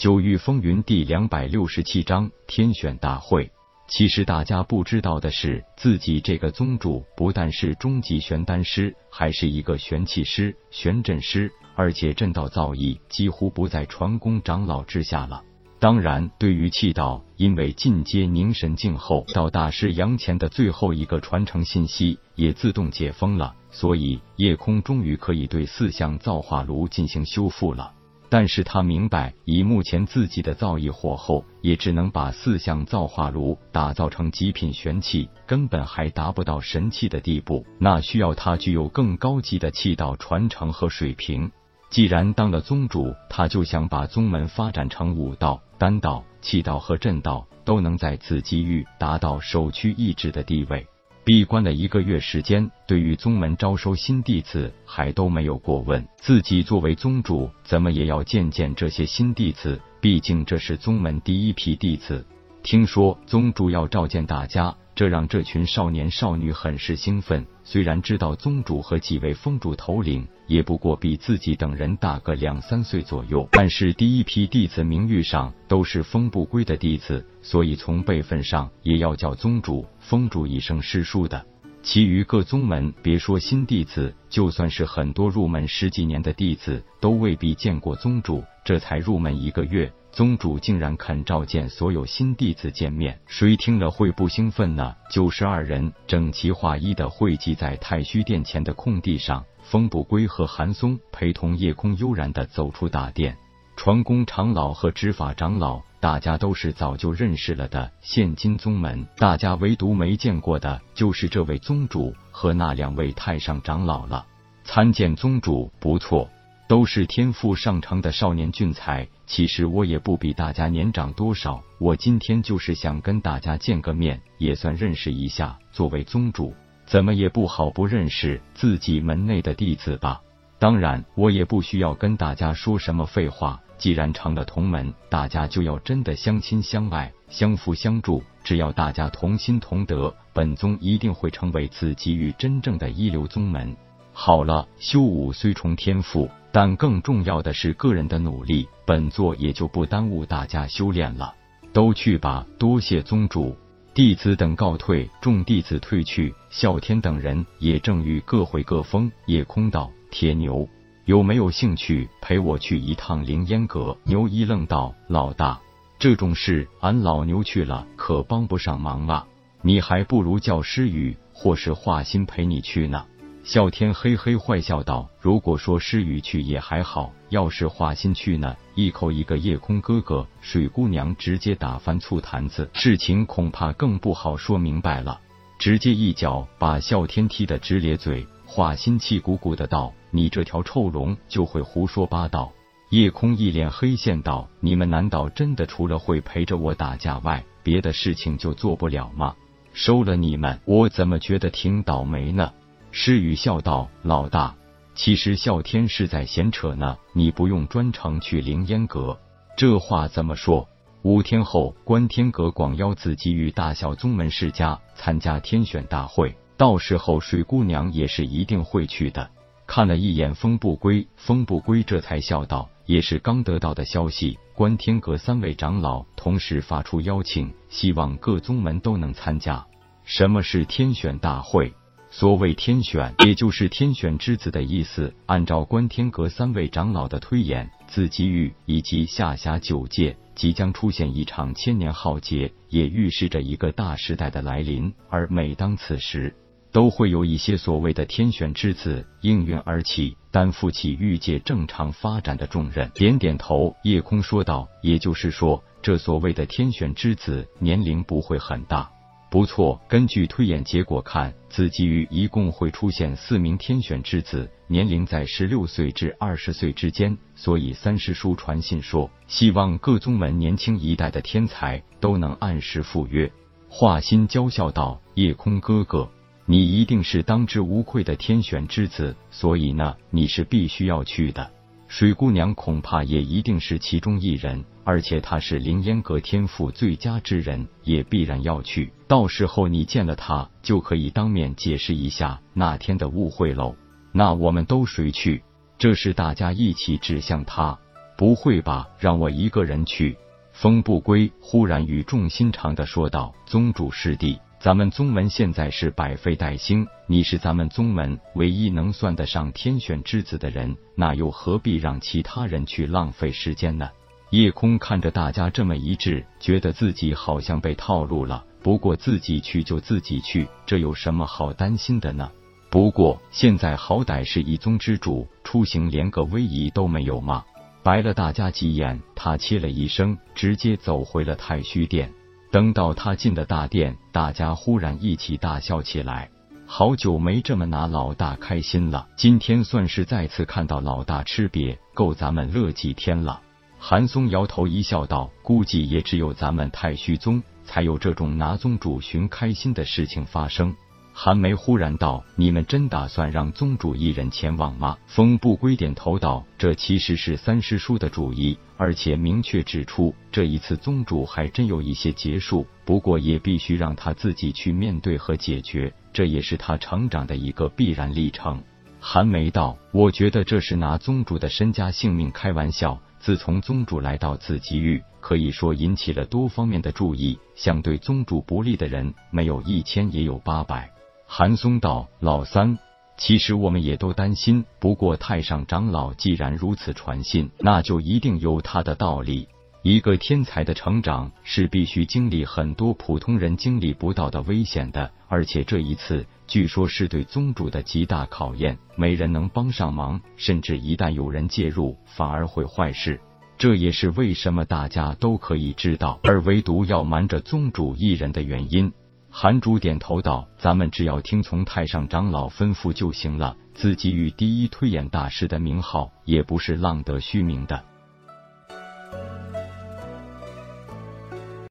九域风云第两百六十七章天选大会。其实大家不知道的是，自己这个宗主不但是终极玄丹师，还是一个玄气师、玄阵师，而且阵道造诣几乎不在传功长老之下了。当然，对于气道，因为进阶凝神境后，到大师杨前的最后一个传承信息也自动解封了，所以夜空终于可以对四象造化炉进行修复了。但是他明白，以目前自己的造诣火候，也只能把四象造化炉打造成极品玄器，根本还达不到神器的地步。那需要他具有更高级的气道传承和水平。既然当了宗主，他就想把宗门发展成武道、丹道、气道和阵道都能在此机遇达到首屈一指的地位。闭关了一个月时间，对于宗门招收新弟子还都没有过问。自己作为宗主，怎么也要见见这些新弟子，毕竟这是宗门第一批弟子。听说宗主要召见大家。这让这群少年少女很是兴奋。虽然知道宗主和几位峰主头领也不过比自己等人大个两三岁左右，但是第一批弟子名誉上都是风不归的弟子，所以从辈分上也要叫宗主、峰主一声师叔的。其余各宗门，别说新弟子，就算是很多入门十几年的弟子，都未必见过宗主。这才入门一个月。宗主竟然肯召见所有新弟子见面，谁听了会不兴奋呢？九十二人整齐划一的汇集在太虚殿前的空地上，风不归和韩松陪同夜空悠然的走出大殿。传功长老和执法长老，大家都是早就认识了的。现今宗门，大家唯独没见过的，就是这位宗主和那两位太上长老了。参见宗主，不错。都是天赋上乘的少年俊才，其实我也不比大家年长多少。我今天就是想跟大家见个面，也算认识一下。作为宗主，怎么也不好不认识自己门内的弟子吧？当然，我也不需要跟大家说什么废话。既然成了同门，大家就要真的相亲相爱、相扶相助。只要大家同心同德，本宗一定会成为自己与真正的一流宗门。好了，修武虽重天赋。但更重要的是个人的努力，本座也就不耽误大家修炼了。都去吧，多谢宗主。弟子等告退。众弟子退去，啸天等人也正欲各回各封。夜空道：“铁牛，有没有兴趣陪我去一趟凌烟阁？”牛一愣道：“老大，这种事俺老牛去了可帮不上忙了。你还不如叫诗雨或是华心陪你去呢。”啸天嘿嘿坏笑道：“如果说诗雨去也还好，要是华心去呢？一口一个夜空哥哥，水姑娘直接打翻醋坛子，事情恐怕更不好说明白了。”直接一脚把啸天踢得直咧嘴，华心气鼓鼓的道：“你这条臭龙就会胡说八道！”夜空一脸黑线道：“你们难道真的除了会陪着我打架外，别的事情就做不了吗？收了你们，我怎么觉得挺倒霉呢？”诗雨笑道：“老大，其实啸天是在闲扯呢。你不用专程去凌烟阁。这话怎么说？五天后，观天阁广邀子集与大小宗门世家参加天选大会，到时候水姑娘也是一定会去的。”看了一眼风不归，风不归这才笑道：“也是刚得到的消息，观天阁三位长老同时发出邀请，希望各宗门都能参加。什么是天选大会？”所谓天选，也就是天选之子的意思。按照观天阁三位长老的推演，紫极域以及下辖九界即将出现一场千年浩劫，也预示着一个大时代的来临。而每当此时，都会有一些所谓的天选之子应运而起，担负起域界正常发展的重任。点点头，夜空说道：“也就是说，这所谓的天选之子年龄不会很大。”不错，根据推演结果看，紫极域一共会出现四名天选之子，年龄在十六岁至二十岁之间。所以三师叔传信说，希望各宗门年轻一代的天才都能按时赴约。华心娇笑道：“夜空哥哥，你一定是当之无愧的天选之子，所以呢，你是必须要去的。”水姑娘恐怕也一定是其中一人，而且她是凌烟阁天赋最佳之人，也必然要去。到时候你见了她，就可以当面解释一下那天的误会喽。那我们都谁去？这是大家一起指向他。不会吧，让我一个人去？风不归忽然语重心长的说道：“宗主师弟，咱们宗门现在是百废待兴，你是咱们宗门唯一能算得上天选之子的人，那又何必让其他人去浪费时间呢？”夜空看着大家这么一致，觉得自己好像被套路了。不过自己去就自己去，这有什么好担心的呢？不过现在好歹是一宗之主，出行连个威仪都没有吗？白了大家几眼，他切了一声，直接走回了太虚殿。等到他进的大殿，大家忽然一起大笑起来。好久没这么拿老大开心了，今天算是再次看到老大吃瘪，够咱们乐几天了。韩松摇头一笑道：“估计也只有咱们太虚宗才有这种拿宗主寻开心的事情发生。”韩梅忽然道：“你们真打算让宗主一人前往吗？”风不归点头道：“这其实是三师叔的主意，而且明确指出，这一次宗主还真有一些劫数，不过也必须让他自己去面对和解决，这也是他成长的一个必然历程。”韩梅道：“我觉得这是拿宗主的身家性命开玩笑。自从宗主来到紫极域，可以说引起了多方面的注意，想对宗主不利的人，没有一千也有八百。”韩松道：“老三，其实我们也都担心。不过太上长老既然如此传信，那就一定有他的道理。一个天才的成长是必须经历很多普通人经历不到的危险的，而且这一次据说是对宗主的极大考验，没人能帮上忙，甚至一旦有人介入，反而会坏事。这也是为什么大家都可以知道，而唯独要瞒着宗主一人的原因。”韩主点头道：“咱们只要听从太上长老吩咐就行了。自己与第一推演大师的名号也不是浪得虚名的。”